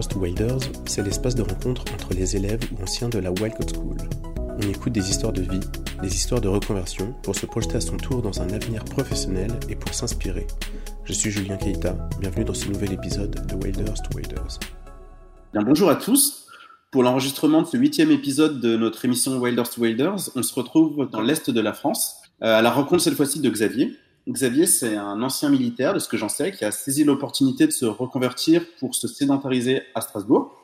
Wilders to Wilders, c'est l'espace de rencontre entre les élèves ou anciens de la Wildcat School. On écoute des histoires de vie, des histoires de reconversion pour se projeter à son tour dans un avenir professionnel et pour s'inspirer. Je suis Julien Keita, bienvenue dans ce nouvel épisode de Wilders to Wilders. Bien, bonjour à tous. Pour l'enregistrement de ce huitième épisode de notre émission Wilders to Wilders, on se retrouve dans l'Est de la France, euh, à la rencontre cette fois-ci de Xavier. Xavier, c'est un ancien militaire, de ce que j'en sais, qui a saisi l'opportunité de se reconvertir pour se sédentariser à Strasbourg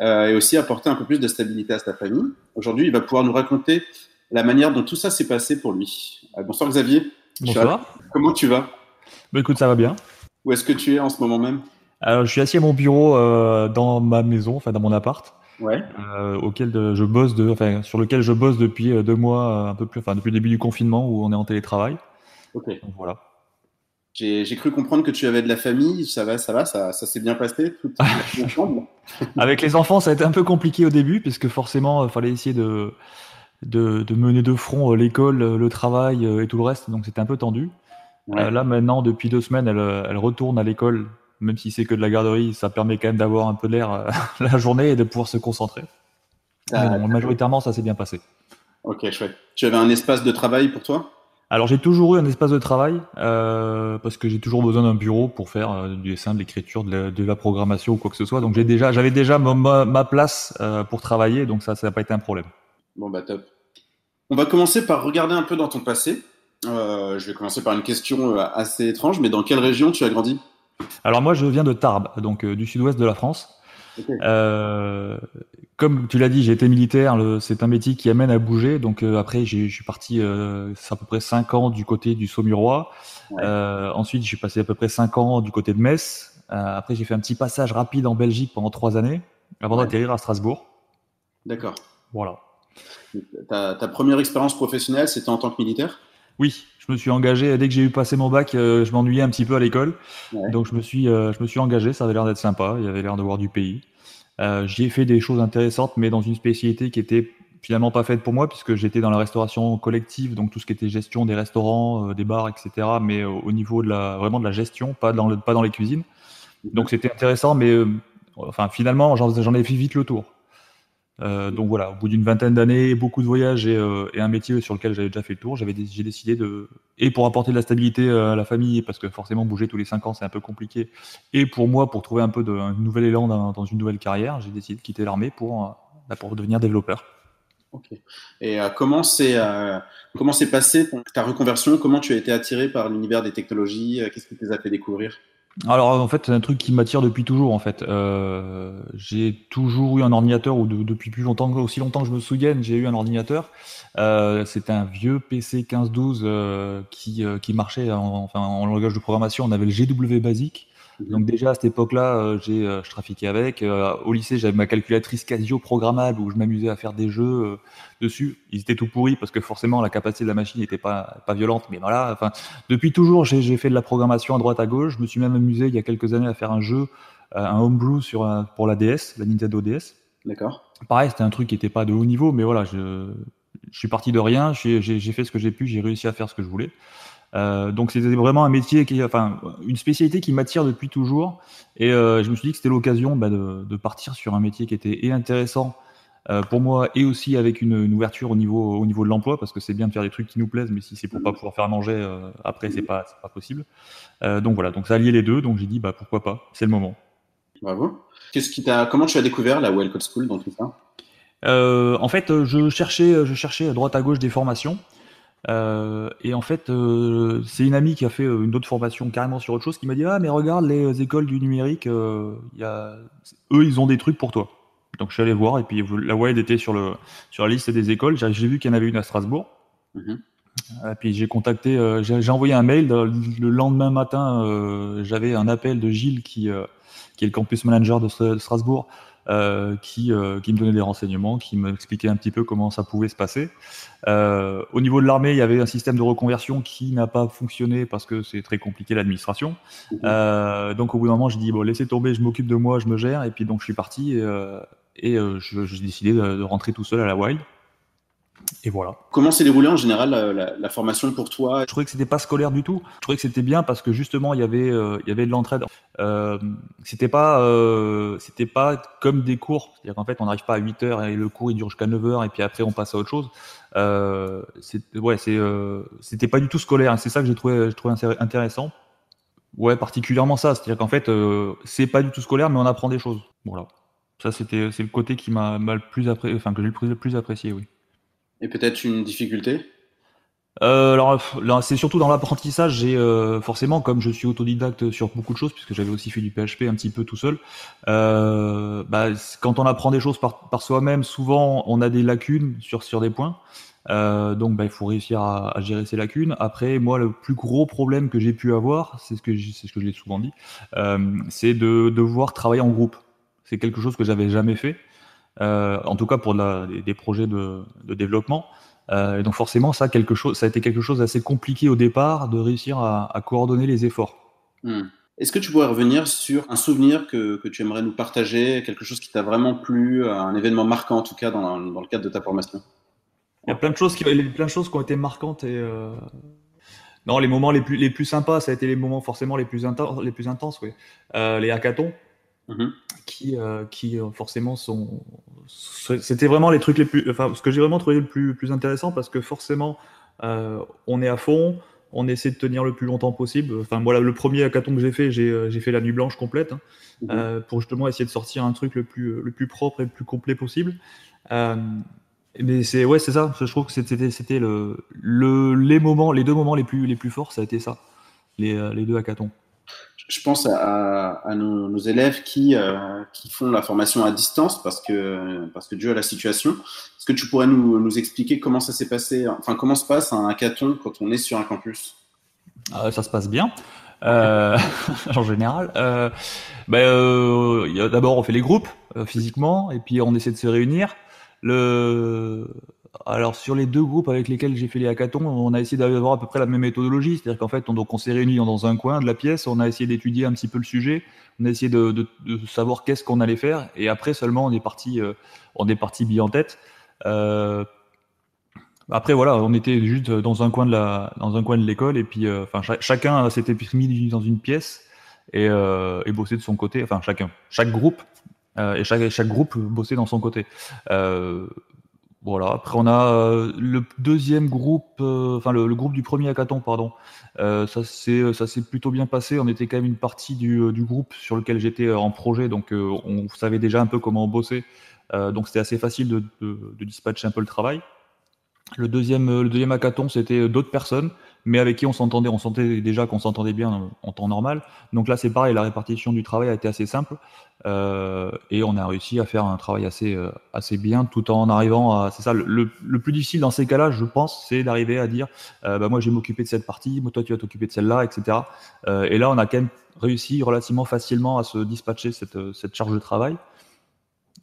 euh, et aussi apporter un peu plus de stabilité à sa famille. Aujourd'hui, il va pouvoir nous raconter la manière dont tout ça s'est passé pour lui. Euh, bonsoir Xavier. Bonsoir. Comment tu vas? Bah, Écoute, ça va bien. Où est-ce que tu es en ce moment même? Alors, Je suis assis à mon bureau euh, dans ma maison, enfin dans mon appart. Ouais. Euh, auquel de, je bosse de, enfin, sur lequel je bosse depuis euh, deux mois, un peu plus, enfin depuis le début du confinement où on est en télétravail. Ok. Donc, voilà. J'ai cru comprendre que tu avais de la famille. Ça va, ça va, ça, ça s'est bien passé. Avec les enfants, ça a été un peu compliqué au début, puisque forcément, il fallait essayer de, de, de mener de front euh, l'école, euh, le travail euh, et tout le reste. Donc c'était un peu tendu. Ouais. Euh, là maintenant, depuis deux semaines, elle, euh, elle retourne à l'école, même si c'est que de la garderie, ça permet quand même d'avoir un peu d'air euh, la journée et de pouvoir se concentrer. Ah, Mais non, majoritairement, ça s'est bien passé. Ok, chouette. Tu avais un espace de travail pour toi? Alors j'ai toujours eu un espace de travail euh, parce que j'ai toujours besoin d'un bureau pour faire euh, du dessin, de l'écriture, de, la- de la programmation ou quoi que ce soit. Donc j'ai déjà, j'avais déjà ma, place euh, pour travailler, donc ça, ça n'a pas été un problème. Bon, bah top. On va commencer par regarder un peu dans ton passé. Je vais commencer par une question assez étrange, mais dans quelle région tu as grandi? Alors moi, je viens de Tarbes, donc du sud-ouest de la France. Euh, comme tu l'as dit, j'ai été militaire. C'est un métier qui amène à bouger. Donc euh, après, j'ai- je suis parti, euh, c'est à peu près cinq ans du côté du Saumurois. Ouais. Euh, ensuite, j'ai passé à peu près cinq ans du côté de Metz. Après, j'ai fait un petit passage rapide en Belgique pendant trois années, avant Ouais. d'atterrir à Strasbourg. D'accord. Voilà. Ta, ta première expérience professionnelle, c'était en tant que militaire? Oui, je me suis engagé dès que j'ai eu passé mon bac. euh, je m'ennuyais un petit peu à l'école, Ouais. donc je me suis, euh, je me suis engagé. Ça avait l'air d'être sympa. Il y avait l'air de voir du pays. Euh, J'y ai fait des choses intéressantes, mais dans une spécialité qui était finalement pas faite pour moi, puisque j'étais dans la restauration collective, donc tout ce qui était gestion des restaurants, euh, des bars, etc. Mais euh, au niveau de la vraiment de la gestion, pas dans le, pas dans les cuisines. Donc c'était intéressant, mais euh, enfin finalement j'en ai fait vite le tour. Euh, donc voilà, au bout d'une vingtaine d'années, beaucoup de voyages et, euh, un métier sur lequel j'avais déjà fait le tour, j'avais j'ai décidé de et pour apporter de la stabilité euh, à la famille parce que forcément bouger tous les cinq ans c'est un peu compliqué et pour moi pour trouver un peu de un nouvel élan dans, dans une nouvelle carrière, j'ai décidé de quitter l'armée pour euh, pour devenir développeur. Ok. Et euh, comment euh, s'est passé ton- ta reconversion? Comment tu as été attiré par l'univers des technologies? Euh, Qu'est-ce qui te les a fait découvrir? Alors en fait c'est un truc qui m'attire depuis toujours en fait. Euh, j'ai toujours eu un ordinateur ou de- depuis plus longtemps aussi longtemps que je me souvienne j'ai eu un ordinateur. Euh, c'était un vieux PC 1512 euh, qui euh, qui marchait en, en langage de programmation. On avait le GW Basic. Donc déjà à cette époque-là, euh, j'ai euh, je trafiquais avec. Euh, au lycée, j'avais ma calculatrice Casio programmable où je m'amusais à faire des jeux dessus. Ils étaient tout pourris parce que forcément la capacité de la machine n'était pas pas violente, mais voilà. Enfin, depuis toujours, j'ai fait de la programmation à droite à gauche. Je me suis même amusé il y a quelques années à faire un jeu, un homebrew sur un- pour la DS, la Nintendo DS. D'accord. Pareil, c'était un truc qui n'était pas de haut niveau, mais voilà, je, je suis parti de rien, j'ai fait ce que j'ai pu, j'ai réussi à faire ce que je voulais. Euh, donc c'était vraiment un métier qui, enfin, une spécialité qui m'attire depuis toujours. Et euh, je me suis dit que c'était l'occasion bah, de, de partir sur un métier qui était et intéressant euh, pour moi et aussi avec une, une ouverture au niveau au niveau de l'emploi parce que c'est bien de faire des trucs qui nous plaisent, mais si c'est pour pas pouvoir faire manger après, c'est pas c'est pas possible. Donc voilà, donc ça alliait les deux. Donc j'ai dit bah pourquoi pas, c'est le moment. Bravo. Qu'est-ce qui t'a Comment tu as découvert la Wellcott School dans tout ça? En fait, je cherchais, je cherchais à droite à gauche des formations. Euh, et en fait, euh, c'est une amie qui a fait euh, une autre formation carrément sur autre chose qui m'a dit Ah, mais regarde, les écoles du numérique, euh, y a... eux, ils ont des trucs pour toi. Donc je suis allé voir, et puis la Wild était sur, le, sur la liste des écoles. J'ai vu qu'il y en avait une à Strasbourg. Mhm. Et puis j'ai contacté, euh, j'ai envoyé un mail. Le le lendemain matin, euh, j'avais un appel de Gilles, qui, euh, qui est le campus manager de Strasbourg, euh, qui, euh, qui me donnait des renseignements, qui m'expliquait un petit peu comment ça pouvait se passer. Euh, au niveau de l'armée, il y avait un système de reconversion qui n'a pas fonctionné parce que c'est très compliqué l'administration. Mhm. Euh, donc au bout d'un moment, j'ai dit bon, laissez tomber, je m'occupe de moi, je me gère. Et puis donc je suis parti et, euh, et euh, je- j'ai décidé de, de rentrer tout seul à la Wild. Et voilà. Comment s'est déroulée en général la, formation pour toi? Je trouvais que c'était pas scolaire du tout. Je trouvais que c'était bien parce que justement il y avait euh, il y avait de l'entraide. Euh, c'était pas euh, c'était pas comme des cours. C'est-à-dire qu'en fait on n'arrive pas à 8 heures et le cours il dure jusqu'à 9 heures et puis après on passe à autre chose. Euh, ouais c'est c'était pas du tout scolaire. C'est ça que j'ai trouvé intéressant. Ouais particulièrement ça. C'est-à-dire qu'en fait c'est pas du tout scolaire mais on apprend des choses. Voilà. Ça c'était c'est le côté qui m'a le plus apprécié, enfin que j'ai le plus apprécié oui. Et peut-être une difficulté? Euh, alors c'est surtout dans l'apprentissage, j'ai euh, forcément comme je suis autodidacte sur beaucoup de choses puisque j'avais aussi fait du PHP un petit peu tout seul. Euh, bah, quand on apprend des choses par, soi-même, souvent on a des lacunes sur sur des points. Donc bah, il faut réussir à, gérer ces lacunes. Après, moi le plus gros problème que j'ai pu avoir, c'est ce que c'est ce que je l'ai souvent dit, c'est de devoir travailler en groupe. C'est quelque chose que j'avais jamais fait. Euh, en tout cas pour la, des, projets de, de développement. Euh, et donc forcément, ça, quelque chose, ça a été quelque chose d'assez compliqué au départ de réussir à, à coordonner les efforts. Hmm. Est-ce que tu pourrais revenir sur un souvenir que, que tu aimerais nous partager, quelque chose qui t'a vraiment plu, un événement marquant en tout cas dans, dans, le cadre de ta formation? Il y a plein de choses qui, plein de choses qui ont été marquantes et euh... non, les moments les plus, les plus sympas, ça a été les moments forcément les plus intenses, les plus intenses, oui. Euh, les hackathons. Mhm. qui, euh, qui euh, forcément sont. C'était vraiment les trucs les plus. Enfin, ce que j'ai vraiment trouvé le plus, plus intéressant parce que forcément, euh, on est à fond, on essaie de tenir le plus longtemps possible. Enfin, voilà, le premier hackathon que j'ai fait, j'ai fait la nuit blanche complète hein, mhm. pour justement essayer de sortir un truc le plus, le plus propre et le plus complet possible. mais c'est ouais, c'est ça. Je trouve que c'était c'était le, le, les moments, les deux moments les plus les plus forts, ça a été ça, les, les deux hackathons je pense à, nos, élèves qui, euh, qui font la formation à distance parce que, parce que Dieu a la situation. Est-ce que tu pourrais nous, nous expliquer comment ça s'est passé, enfin comment se passe un hackathon quand on est sur un campus? Euh, Ça se passe bien. Euh, en général, euh, ben, d'abord on fait les groupes physiquement et puis on essaie de se réunir. Le, alors sur les deux groupes avec lesquels j'ai fait les hackathons, on a essayé d'avoir à peu près la même méthodologie, c'est-à-dire qu'en fait, on, donc on s'est réunis dans un coin de la pièce, on a essayé d'étudier un petit peu le sujet, on a essayé de, savoir qu'est-ce qu'on allait faire, et après seulement on est parti, euh, on est parti bille en tête. Euh, après voilà, on était juste dans un coin de la, dans un coin de l'école, et puis euh, enfin chacun s'était mis dans une pièce et, et bossait de son côté, enfin chacun, chaque groupe et chaque, chaque groupe bossait dans son côté. Euh, voilà. Après, on a euh, le deuxième groupe, euh, enfin le, groupe du premier hackathon, pardon. Euh, ça s'est ça s'est plutôt bien passé. On était quand même une partie du, du groupe sur lequel j'étais en projet, donc on savait déjà un peu comment bosser. donc c'était assez facile de, de, de, dispatcher un peu le travail. Le deuxième le deuxième hackathon, c'était d'autres personnes mais avec qui on s'entendait, on sentait déjà qu'on s'entendait bien en, temps normal. Donc là, c'est pareil, la répartition du travail a été assez simple euh, et on a réussi à faire un travail assez euh, assez bien, tout en arrivant à. C'est ça, le, le, plus difficile dans ces cas-là, je pense, c'est d'arriver à dire, euh, bah moi, je vais m'occuper de cette partie, toi, tu vas t'occuper de celle-là, etc. Euh, et là, on a quand même réussi relativement facilement à se dispatcher cette cette charge de travail.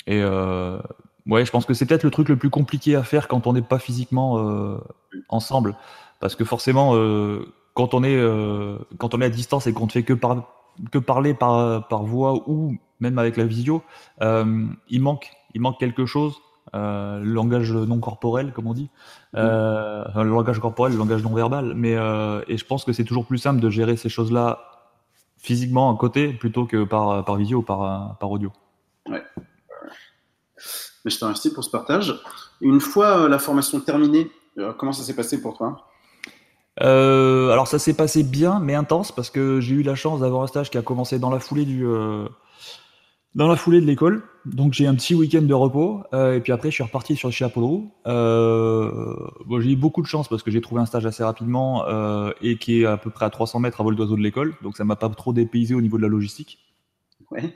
Et ouais, je pense que c'est peut-être le truc le plus compliqué à faire quand on n'est pas physiquement ensemble. Parce que forcément, euh, quand, on est, euh, quand on est à distance et qu'on ne fait que, par, que parler par, par voix ou même avec la visio, euh, il, manque, il manque quelque chose. le langage non corporel, comme on dit, le langage corporel, le langage non verbal, mais et je pense que c'est toujours plus simple de gérer ces choses-là physiquement à côté plutôt que par, par visio ou par, par audio. Ouais. Mais je te remercie pour ce partage. Une fois la formation terminée, comment ça s'est passé pour toi? Euh, alors ça s'est passé bien, mais intense, parce que j'ai eu la chance d'avoir un stage qui a commencé dans la foulée du euh, dans la foulée de l'école. Donc j'ai un petit week-end de repos, euh, et puis après je suis reparti sur chez Apollo. Euh, bon, j'ai eu beaucoup de chance parce que j'ai trouvé un stage assez rapidement euh, et qui est à peu près à 300 mètres à vol d'oiseau de l'école, donc ça m'a pas trop dépaysé au niveau de la logistique. Ouais.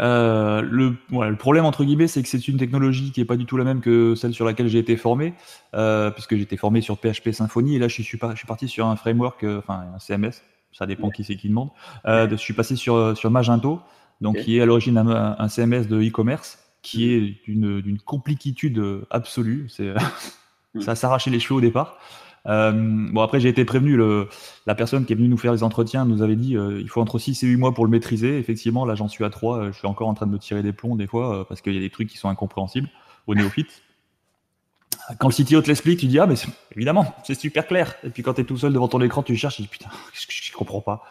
Euh, le, voilà, le problème entre guillemets, c'est que c'est une technologie qui est pas du tout la même que celle sur laquelle j'ai été formé, euh, puisque j'ai été formé sur PHP Symfy et là je suis, je suis parti sur un framework, euh, enfin un CMS, ça dépend qui c'est qui demande. Euh, je suis passé sur sur Magento, donc qui est à l'origine un, un, CMS de e-commerce, qui est d'une compliquitude absolue. C'est ça s'arrachait les cheveux au départ. Euh, bon, après, j'ai été prévenu. Le, la personne qui est venue nous faire les entretiens nous avait dit euh, il faut entre 6 et 8 mois pour le maîtriser. Effectivement, là, j'en suis à 3. Euh, je suis encore en train de me tirer des plombs des fois parce qu'il y a des trucs qui sont incompréhensibles aux néophytes. quand le CTO te l'explique, tu dis ah mais évidemment c'est super clair. Et puis quand tu es tout seul devant ton écran, tu cherches, tu dis putain je comprends pas.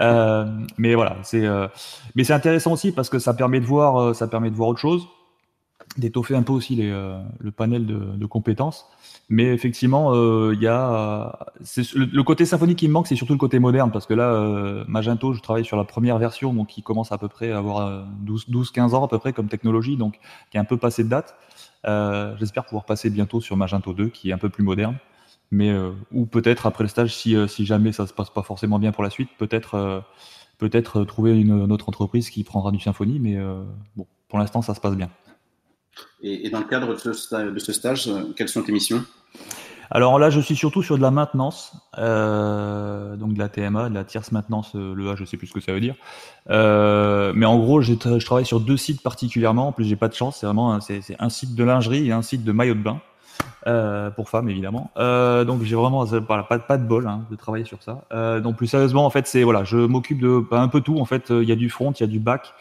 Euh, mais voilà, c'est euh, mais c'est intéressant aussi parce que ça permet de voir euh, ça permet de voir autre chose, d'étoffer un peu aussi les, le panel de, de, compétences. Mais effectivement, il y a le, le, côté symphonique qui me manque, c'est surtout le côté moderne parce que là Magento, je travaille sur la première version donc qui commence à peu près à avoir 12-15 ans à peu près comme technologie donc qui est un peu passé de date. Euh, j'espère pouvoir passer bientôt sur Magento 2, qui est un peu plus moderne. Mais, euh, ou peut-être après le stage, si, euh, si jamais ça se passe pas forcément bien pour la suite, peut-être peut-être trouver une, autre entreprise qui prendra du Symfony. Mais bon, pour l'instant, ça se passe bien. Et, dans le cadre de ce, stage, quelles sont tes missions? Alors là, je suis surtout sur de la maintenance, euh, donc de la TMA, de la tierce maintenance, euh, le A, je sais plus ce que ça veut dire. Euh, mais en gros, je travaille sur deux sites particulièrement. En plus, j'ai pas de chance. C'est vraiment un site de lingerie et un site de maillot de bain. Euh, pour femmes évidemment. Euh, donc j'ai vraiment pas, de bol hein, de travailler sur ça. Euh, donc plus sérieusement en fait c'est voilà, je m'occupe de un peu tout en fait. Il y a du front, il y a du back.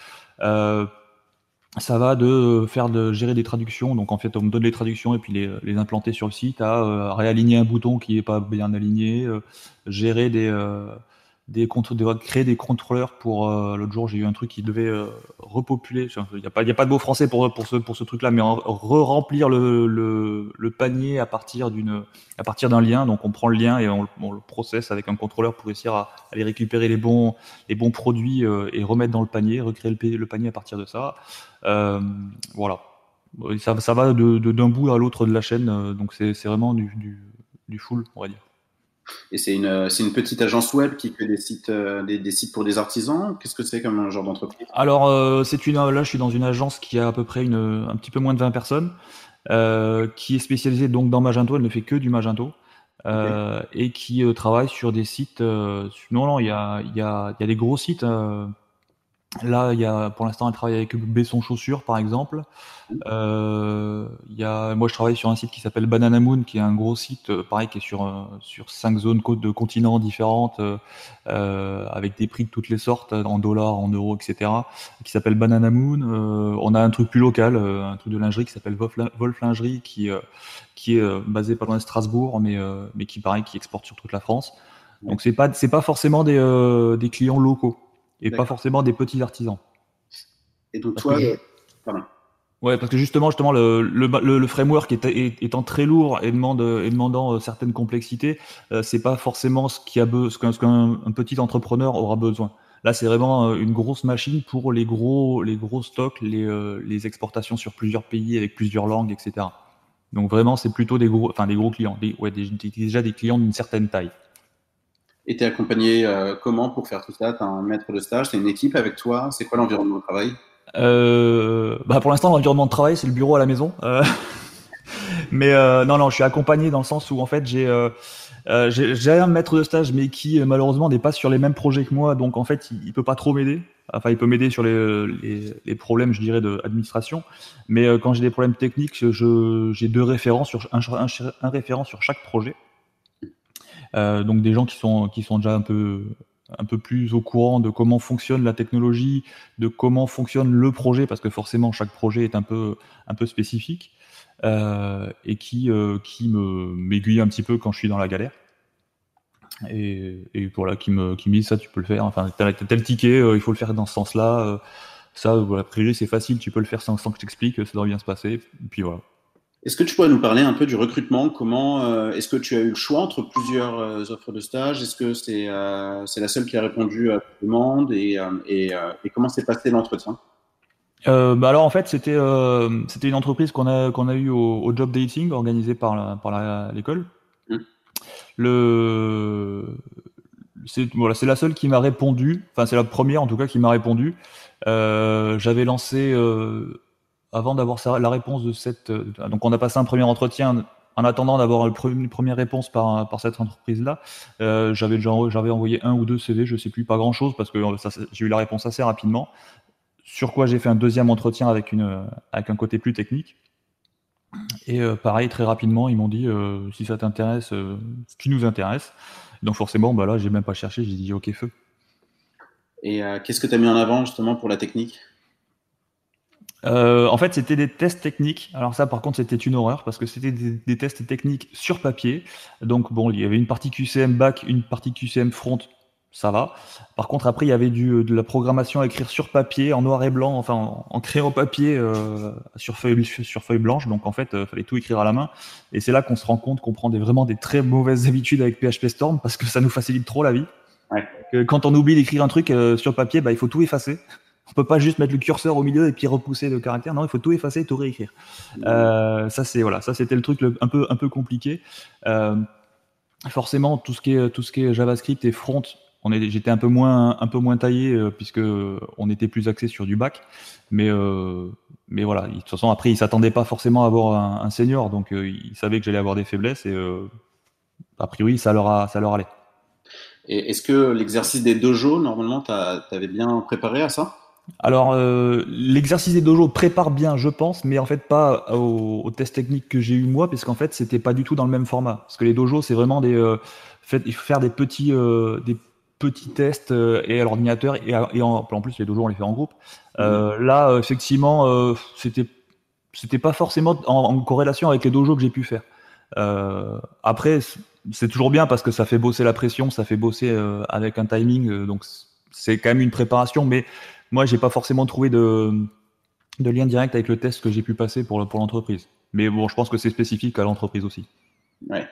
Euh, ça va de faire de gérer des traductions. Donc en fait, on me donne les traductions et puis les, les implanter sur le site, à euh, réaligner un bouton qui n'est pas bien aligné, euh, gérer des, euh, des de créer des contrôleurs pour euh, l'autre jour j'ai eu un truc qui devait euh, repopuler. Il n'y a pas il a pas de mot français pour pour ce pour ce truc là mais re-remplir le, le, le, panier à partir d'une à partir d'un lien. Donc on prend le lien et on, on, le processe avec un contrôleur pour réussir à aller récupérer les bons les bons produits euh, et remettre dans le panier recréer le, le panier à partir de ça. Voilà. Ça, ça va de d'un bout à l'autre de la chaîne donc c'est vraiment du, du, du full on va dire et c'est une, une, petite agence web qui fait des sites, euh, des, des, sites pour des artisans. Qu'est-ce que c'est comme un genre d'entreprise? Alors, euh, c'est une, là, je suis dans une agence qui a à peu près une, un petit peu moins de 20 personnes, euh, qui est spécialisée donc dans Magento. Elle ne fait que du Magento. Euh, okay. et qui travaille sur des sites. non, non, il y a, y, a, y a des gros sites Là, il y a, pour l'instant, elle travaille avec Besson Chaussures, par exemple. Euh, il y a, moi, je travaille sur un site qui s'appelle Banana Moon, qui est un gros site, euh, pareil, qui est sur euh, sur cinq zones de continents différentes, avec des prix de toutes les sortes, en dollars, en euros, etc. Qui s'appelle Banana Moon. On a un truc plus local, un truc de lingerie qui s'appelle Wolf, Lingerie, qui qui est basé pas Strasbourg, mais mais qui, pareil, qui exporte sur toute la France. Donc c'est pas c'est pas forcément des des clients locaux et pas forcément des petits artisans. Et donc toi, pardon. Ouais, parce que justement, justement, le, le, le framework est, étant très lourd et, demande, et demandant euh, certaines complexités, euh, c'est pas forcément ce qu'un petit entrepreneur aura besoin. Là, c'est vraiment euh, une grosse machine pour les gros, les gros stocks, les, euh, les exportations sur plusieurs pays avec plusieurs langues, etc. Donc vraiment, c'est plutôt des gros, enfin des gros clients, des, ouais, des, déjà des clients d'une certaine taille. Et tu es accompagné euh, comment pour faire tout ça? Tu as un maître de stage, tu une équipe avec toi? C'est quoi l'environnement de travail? Euh, bah Pour l'instant, l'environnement de travail, c'est le bureau à la maison. Euh, mais non, non, je suis accompagné dans le sens où en fait, j'ai j'ai un maître de stage, mais qui malheureusement n'est pas sur les mêmes projets que moi. Donc en fait, il, il peut pas trop m'aider. Enfin, il peut m'aider sur les, les, problèmes, je dirais, d'administration. Mais quand j'ai des problèmes techniques, j'ai deux référents sur un, un référent sur chaque projet. Euh, donc des gens qui sont qui sont déjà un peu un peu plus au courant de comment fonctionne la technologie, de comment fonctionne le projet, parce que forcément chaque projet est un peu un peu spécifique euh, et qui euh, qui me m'aiguille un petit peu quand je suis dans la galère. Et, et voilà, qui me qui me dit ça tu peux le faire. Enfin t'as tel ticket, euh, il faut le faire dans ce sens-là. Euh, ça, voilà, a priori c'est facile, tu peux le faire sans, sans que je t'explique, ça doit bien se passer. Et puis voilà. Est-ce que tu pourrais nous parler un peu du recrutement? Comment euh, est-ce que tu as eu le choix entre plusieurs euh, offres de stage? Est-ce que c'est euh, c'est la seule qui a répondu à ta demande et, et, et, comment s'est passé l'entretien? Bah alors en fait c'était c'était une entreprise qu'on a qu'on a eu au, au, job dating organisé par la, par l'école. Mmh. Le c'est voilà c'est la seule qui m'a répondu. Enfin c'est la première en tout cas qui m'a répondu. J'avais lancé avant d'avoir la réponse de cette. Euh, donc, on a passé un premier entretien en attendant d'avoir une première réponse par, par cette entreprise-là. Euh, j'avais envoyé un ou deux CV, je sais plus, pas grand-chose parce que j'ai eu la réponse assez rapidement. Sur quoi j'ai fait un deuxième entretien avec une avec un côté plus technique. Et euh, pareil, très rapidement, ils m'ont dit euh, si ça t'intéresse, euh, ce qui nous intéresse. Donc forcément, bah là, j'ai même pas cherché, j'ai dit ok feu. Et qu'est-ce que tu as mis en avant justement pour la technique? En fait, c'était des tests techniques. Alors ça, par contre, c'était une horreur parce que c'était des, tests techniques sur papier. Donc bon, il y avait une partie QCM back, une partie QCM front ça va. Par contre, après, il y avait du, de la programmation à écrire sur papier, en noir et blanc, enfin en, en crayon papier euh, sur, feuille, sur feuille blanche. Donc en fait, il euh, fallait tout écrire à la main. Et c'est là qu'on se rend compte qu'on prend des, vraiment des très mauvaises habitudes avec PHP Storm parce que ça nous facilite trop la vie. Ouais. quand on oublie d'écrire un truc euh, sur papier, bah, il faut tout effacer. On peut pas juste mettre le curseur au milieu et puis repousser le caractère. Non, il faut tout effacer tout réécrire. Euh, ça c'est voilà, ça c'était le truc un peu un peu compliqué. forcément, tout ce qui est tout ce qui est JavaScript et front, j'étais un peu moins, un peu moins taillé euh, puisque on était plus axé sur du bac, mais euh, mais voilà. De toute façon, après, il s'attendait pas forcément à avoir un, senior, donc euh, il savait que j'allais avoir des faiblesses et a priori, ça leur a, ça leur allait. Est-ce que l'exercice des dojos, normalement, tu avais bien préparé à ça? Alors, l'exercice des dojos prépare bien, je pense, mais en fait pas aux, au tests techniques que j'ai eu moi, puisqu'en fait c'était pas du tout dans le même format. Parce que les dojos, c'est vraiment des, il faut faire des petits, des petits tests euh, et à l'ordinateur et, en, plus les jours on les fait en groupe. Euh, là effectivement euh, c'était c'était pas forcément en, corrélation avec les dojos que j'ai pu faire. après c'est toujours bien parce que ça fait bosser la pression, ça fait bosser avec un timing donc c'est quand même une préparation mais moi j'ai pas forcément trouvé de de lien direct avec le test que j'ai pu passer pour, pour l'entreprise. Mais bon, je pense que c'est spécifique à l'entreprise aussi. Ouais.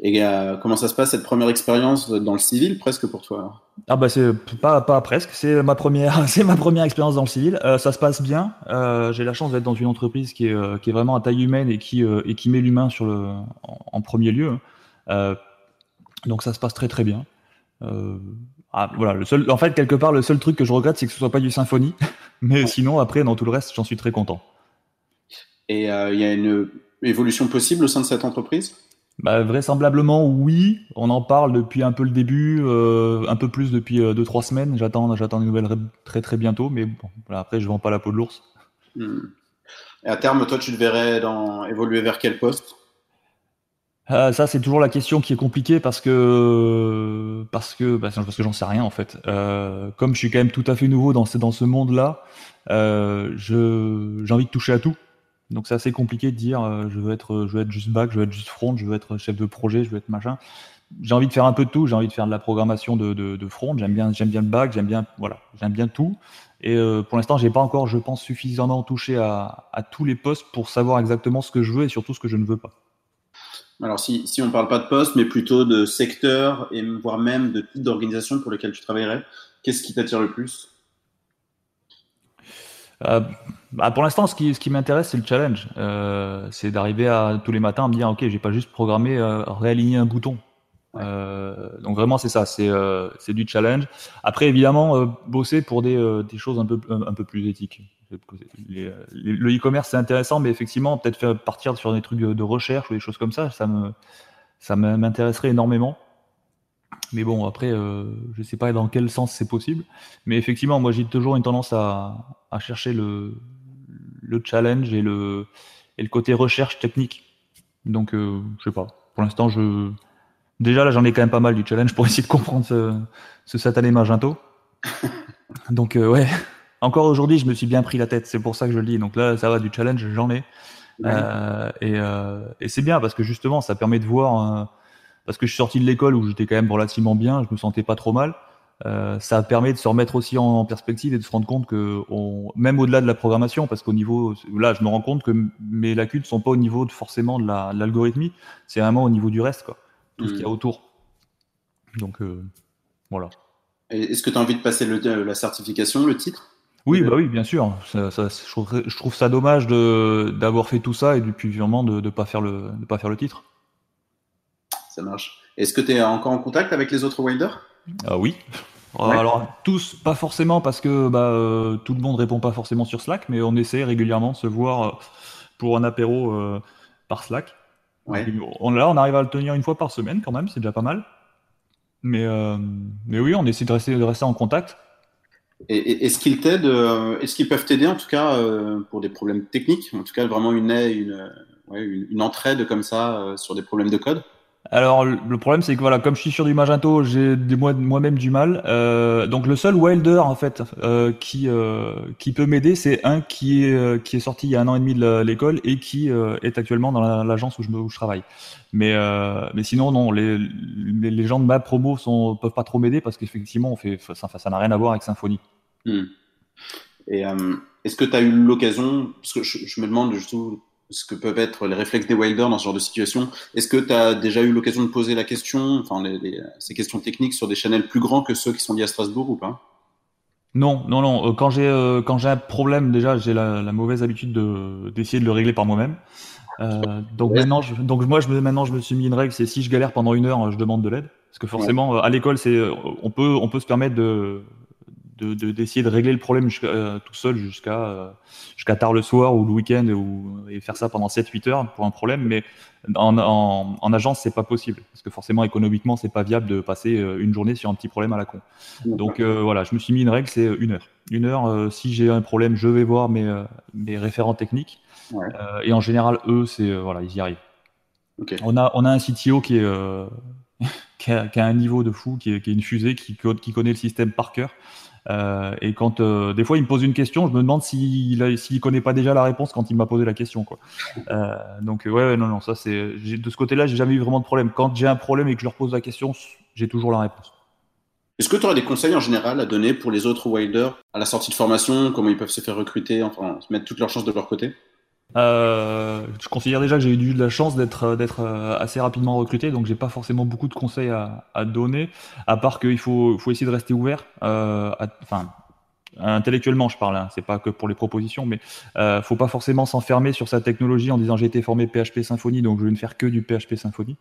Et euh, comment ça se passe cette première expérience dans le civil presque pour toi Ah bah c'est pas pas presque, c'est ma première c'est ma première expérience dans le civil. Euh, ça se passe bien. Euh, j'ai la chance d'être dans une entreprise qui est qui est vraiment à taille humaine et qui et qui met l'humain sur le en, premier lieu. donc ça se passe très très bien. Ah, voilà, le seul, en fait, quelque part, le seul truc que je regrette, c'est que ce soit pas du symphonie. Mais sinon, après, dans tout le reste, j'en suis très content. Et il y a une évolution possible au sein de cette entreprise? Bah, vraisemblablement oui. On en parle depuis un peu le début, euh, un peu plus depuis 2-3 euh, semaines. J'attends, j'attends des nouvelles très très bientôt, mais bon, après je vends pas la peau de l'ours. Hmm. Et à terme, toi, tu te verrais dans... évoluer vers quel poste? Euh, ça, c'est toujours la question qui est compliquée parce que parce que bah, parce que j'en sais rien en fait. comme je suis quand même tout à fait nouveau dans ce dans ce monde-là, je j'ai envie de toucher à tout. Donc c'est assez compliqué de dire euh, je veux être je veux être juste back, je veux être juste front, je veux être chef de projet, je veux être machin. J'ai envie de faire un peu de tout. J'ai envie de faire de la programmation de, de, front. J'aime bien j'aime bien le back, j'aime bien voilà j'aime bien tout. Et euh, pour l'instant j'ai pas encore je pense suffisamment touché à, à, tous les postes pour savoir exactement ce que je veux et surtout ce que je ne veux pas. Alors si, on parle pas de poste mais plutôt de secteur et voire même de type d'organisation pour lequel tu travaillerais, qu'est-ce qui t'attire le plus? Euh, bah pour l'instant, ce qui, m'intéresse, c'est le challenge. Euh, c'est d'arriver tous les matins à me dire, ok, j'ai pas juste programmé, euh, réaligner un bouton. Euh, donc vraiment, c'est ça, c'est euh, du challenge. Après, évidemment, euh, bosser pour des, des choses un peu un, peu plus éthiques. le e-commerce, c'est intéressant, mais effectivement, peut-être faire partir sur des trucs de, recherche ou des choses comme ça, ça me ça m'intéresserait énormément. Mais bon, après, euh, je ne sais pas dans quel sens c'est possible. Mais effectivement, moi, j'ai toujours une tendance à, à chercher le, le, challenge et le, et le côté recherche technique. Donc, euh, je sais pas. Pour l'instant, je. Déjà, là, j'en ai quand même pas mal du challenge pour essayer de comprendre ce, ce satané Magento. Donc, euh, ouais. Encore aujourd'hui, je me suis bien pris la tête. C'est pour ça que je le dis. Donc là, ça va, du challenge, j'en ai. Euh, et, euh, et c'est bien parce que justement, ça permet de voir parce que je suis sorti de l'école où j'étais quand même relativement bien, je me sentais pas trop mal. Euh, ça permet de se remettre aussi en perspective et de se rendre compte que on, même au-delà de la programmation, parce qu'au niveau là, je me rends compte que mes lacunes sont pas au niveau de, forcément de l'algorithmie, c'est vraiment au niveau du reste, quoi, tout ce qu'il y a hmm. autour. Donc euh, voilà. Est-ce que tu as envie de passer le, la certification, le titre? Oui, bah oui, bien sûr. Ça, ça, je, trouve, je, trouve, ça dommage d'avoir fait tout ça et depuis vraiment de ne pas faire le de pas faire le titre ça marche. Est-ce que tu es encore en contact avec les autres wilders euh, Oui. Euh, alors tous, pas forcément parce que bah, euh, tout le monde répond pas forcément sur Slack, mais on essaie régulièrement de se voir pour un apéro par Slack. On, là, on arrive à le tenir une fois par semaine quand même, c'est déjà pas mal. Mais, mais oui, on essaie de rester, de rester en contact. Et, est-ce qu'ils t'aident, est-ce qu'ils peuvent t'aider en tout cas pour des problèmes techniques, en tout cas vraiment une, une, une, une entraide comme ça sur des problèmes de code? Alors le problème c'est que voilà, comme je suis sur du Magento, j'ai moi-même du mal. Euh, donc le seul Wilder en fait euh, qui euh, qui peut m'aider, c'est un qui est sorti il y a un an et demi de l'école et qui est actuellement dans l'agence où je travaille. Mais sinon non, les, les, gens de ma promo sont peuvent pas trop m'aider parce qu'effectivement on fait ça ça n'a rien à voir avec Symfony. Hmm. Et est-ce que tu as eu l'occasion parce que je, je me demande justement ce que peuvent être les réflexes des Wilders dans ce genre de situation. Est-ce que tu as déjà eu l'occasion de poser la question, enfin ces questions techniques sur des channels plus grands que ceux qui sont liés à Strasbourg ou pas? Non, non, non. Euh, quand j'ai euh, quand j'ai un problème, déjà j'ai la, mauvaise habitude de d'essayer de le régler par moi-même. Euh, donc maintenant, je, donc moi je maintenant je me suis mis une règle, c'est si je galère pendant une heure, je demande de l'aide, parce que forcément à l'école c'est on peut on peut se permettre de d'essayer de, régler le problème euh, tout seul jusqu'à euh, jusqu'à tard le soir ou le week-end ou, et faire ça pendant 7-8 heures pour un problème. Mais en, en, en agence, c'est pas possible parce que forcément économiquement, c'est pas viable de passer euh, une journée sur un petit problème à la con. Donc voilà, je me suis mis une règle, c'est une heure. Une heure, si j'ai un problème, je vais voir mes, mes référents techniques. et en général, eux, c'est voilà, ils y arrivent. On a on a un CTO qui est qui, a, qui, a, un niveau de fou, qui est, qui est une fusée, qui, qui connaît le système par cœur. Euh, et quand euh, des fois il me pose une question, je me demande s'il s'il connaît pas déjà la réponse quand il m'a posé la question. Euh, donc ouais, non, non, ça c'est de ce côté-là, j'ai jamais eu vraiment de problème. Quand j'ai un problème et que je leur pose la question, j'ai toujours la réponse. Est-ce que tu aurais des conseils en général à donner pour les autres wilders à la sortie de formation, comment ils peuvent se faire recruter, enfin mettre toutes leurs chances de leur côté? Euh, je considère déjà que j'ai eu de la chance d'être euh, d'être euh, assez rapidement recruté, donc j'ai pas forcément beaucoup de conseils à, à donner, à part qu'il faut faut essayer de rester ouvert. Euh, enfin, intellectuellement, je parle. Hein, c'est pas que pour les propositions, mais euh, faut pas forcément s'enfermer sur sa technologie en disant j'ai été formé PHP Symfony, donc je vais ne faire que du PHP Symfony.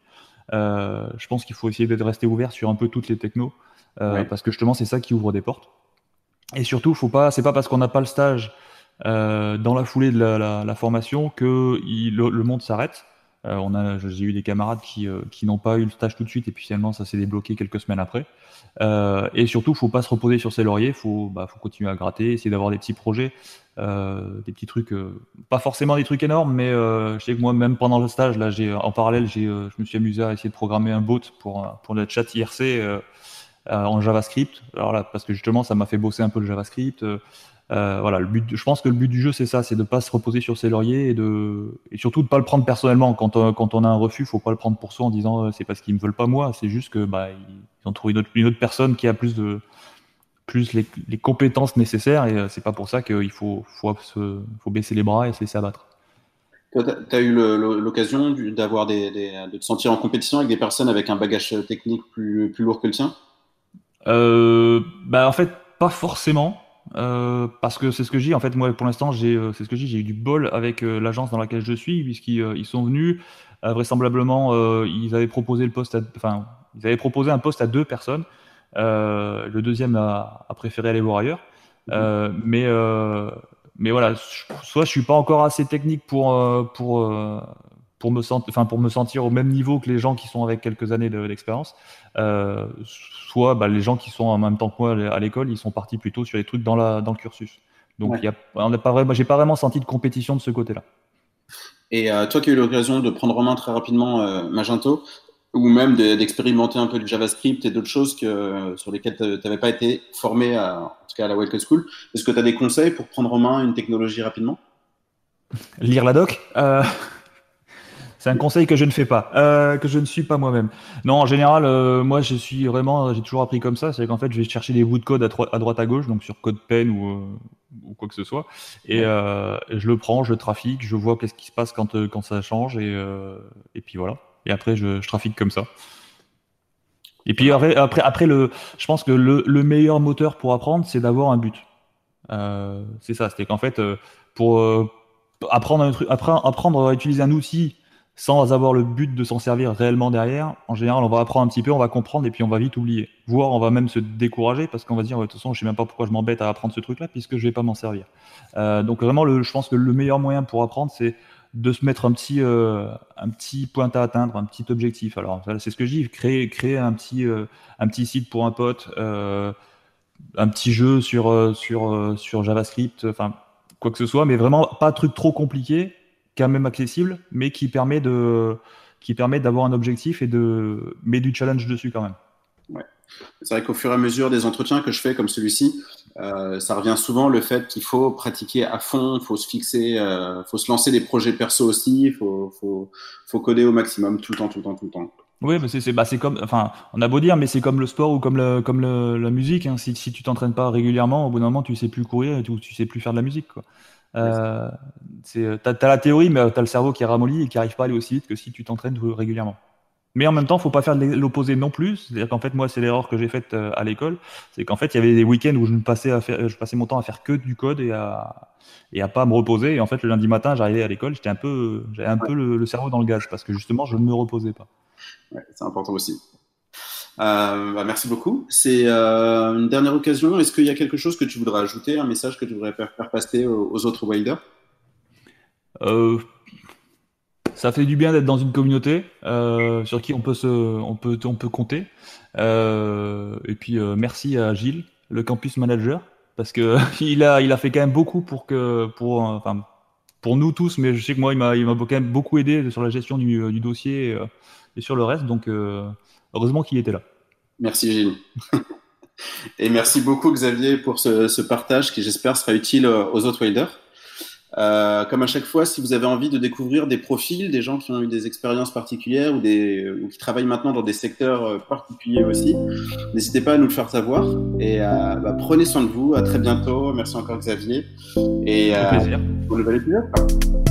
Je pense qu'il faut essayer de rester ouvert sur un peu toutes les technos, parce que justement c'est ça qui ouvre des portes. Et surtout, faut pas, c'est pas parce qu'on n'a pas le stage euh, dans la foulée de la, formation que il, le, monde s'arrête. Euh, on a, j'ai eu des camarades qui, euh, qui n'ont pas eu le stage tout de suite et puis finalement ça s'est débloqué quelques semaines après. Et surtout, faut pas se reposer sur ses lauriers, faut, bah, faut continuer à gratter, essayer d'avoir des petits projets, des petits trucs, pas forcément des trucs énormes, mais je sais que moi même pendant le stage là, en parallèle, je me suis amusé à essayer de programmer un bot pour pour le chat IRC en JavaScript. Alors là, parce que justement, ça m'a fait bosser un peu le JavaScript. Euh, voilà, le but, je pense que le but du jeu, c'est ça, c'est de pas se reposer sur ses lauriers et de, et surtout de pas le prendre personnellement. Quand on, quand on a un refus, faut pas le prendre pour soi en disant euh, c'est parce qu'ils me veulent pas moi. C'est juste que bah ils ont trouvé une autre, une autre personne qui a plus de, plus les, les compétences nécessaires et euh, c'est pas pour ça qu'il faut, faut, se, faut baisser les bras et se laisser abattre. Tu as eu l'occasion d'avoir des, des, de te sentir en compétition avec des personnes avec un bagage technique plus, plus lourd que le tien? Euh, bah en fait pas forcément. Euh, parce que c'est ce que j'ai en fait moi pour l'instant j'ai euh, c'est ce que j'ai j'ai eu du bol avec euh, l'agence dans laquelle je suis puisqu'ils ils sont venus. Vraisemblablement ils avaient proposé le poste enfin ils avaient proposé un poste à deux personnes. Le deuxième a, a, préféré aller voir ailleurs. Mmh. mais mais voilà soit je suis pas encore assez technique pour pour pour me sentir enfin pour me sentir au même niveau que les gens qui sont avec quelques années d'expérience euh, soit bah, les gens qui sont en même temps que moi à l'école, ils sont partis plutôt sur les trucs dans, la, dans le cursus. Donc, ouais. on n'a pas vraiment, j'ai pas vraiment senti de compétition de ce côté-là. Et euh, toi qui as eu l'occasion de prendre en main très rapidement euh, Magento, ou même d'expérimenter un peu le JavaScript et d'autres choses que, sur lesquelles tu n'avais pas été formé, à, en tout cas à la Welcome School, est-ce que tu as des conseils pour prendre en main une technologie rapidement? Lire la doc? Euh, c'est un conseil que je ne fais pas, euh, que je ne suis pas moi-même. Non, en général, euh, moi, je suis vraiment, j'ai toujours appris comme ça. C'est qu'en fait, je vais chercher des bouts de code à, à droite à gauche, donc sur CodePen ou, euh, ou quoi que ce soit, et je le prends, je trafique, je vois qu'est-ce qui se passe quand quand ça change, et et puis voilà. Et après, je, je trafique comme ça. Et puis après, après, après le, je pense que le, le meilleur moteur pour apprendre, c'est d'avoir un but. c'est ça, c'est qu'en fait, pour apprendre un truc, apprendre à utiliser un outil sans avoir le but de s'en servir réellement derrière, en général, on va apprendre un petit peu, on va comprendre et puis on va vite oublier. Voire on va même se décourager parce qu'on va dire, de toute façon, je sais même pas pourquoi je m'embête à apprendre ce truc-là puisque je vais pas m'en servir. Euh, donc vraiment, le, je pense que le meilleur moyen pour apprendre, c'est de se mettre un petit, euh, un petit point à atteindre, un petit objectif. Alors, c'est ce que je dis, créer, créer un petit, euh, un petit site pour un pote, euh, un petit jeu sur, euh, sur, euh, sur JavaScript, enfin, quoi que ce soit, mais vraiment pas un truc trop compliqué quand même accessible, mais qui permet de qui permet d'avoir un objectif et de mettre du challenge dessus quand même. Ouais. C'est vrai qu'au fur et à mesure des entretiens que je fais comme celui-ci, euh, ça revient souvent le fait qu'il faut pratiquer à fond, il faut se fixer, euh, faut se lancer des projets perso aussi, il faut, faut, faut, coder au maximum tout le temps, tout le temps, tout le temps. Oui, mais c'est bah, comme, enfin, on a beau dire, mais c'est comme le sport ou comme, le, comme le, la musique. Hein. Si, si tu t'entraînes pas régulièrement, au bout d'un moment, tu sais plus courir, tu, tu sais plus faire de la musique. Quoi. Euh, t'as as la théorie, mais tu as le cerveau qui est ramolli et qui arrive pas à aller aussi vite que si tu t'entraînes régulièrement. Mais en même temps, faut pas faire l'opposé non plus. C'est-à-dire qu'en fait, moi, c'est l'erreur que j'ai faite euh, à l'école, c'est qu'en fait, il y avait des week-ends où je passais à faire, je passais mon temps à faire que du code et à et à pas me reposer. Et en fait, le lundi matin, j'arrivais à l'école, j'étais un peu, j'avais un peu le, cerveau dans le gaz parce que justement, je ne me reposais pas. Ouais, c'est important aussi. Euh, bah, merci beaucoup. C'est euh, une dernière occasion. Est-ce qu'il y a quelque chose que tu voudrais ajouter, un message que tu voudrais faire, passer aux, autres wilders euh, ça fait du bien d'être dans une communauté sur qui on peut se, on peut, on peut compter. Et puis merci à Gilles, le campus manager, parce que il a, il a fait quand même beaucoup pour que, pour, pour nous tous, mais je sais que moi, il m'a, il m'a quand même beaucoup aidé sur la gestion du, du dossier et, sur le reste. Donc heureusement qu'il était là. Merci Gilles. et merci beaucoup Xavier pour ce, ce partage qui j'espère sera utile aux autres waders. Euh, comme à chaque fois, si vous avez envie de découvrir des profils, des gens qui ont eu des expériences particulières ou, des, ou qui travaillent maintenant dans des secteurs euh, particuliers aussi, n'hésitez pas à nous le faire savoir. Et euh, bah, prenez soin de vous. À très bientôt. Merci encore Xavier. Et euh, plaisir. pour le nouvel épisode.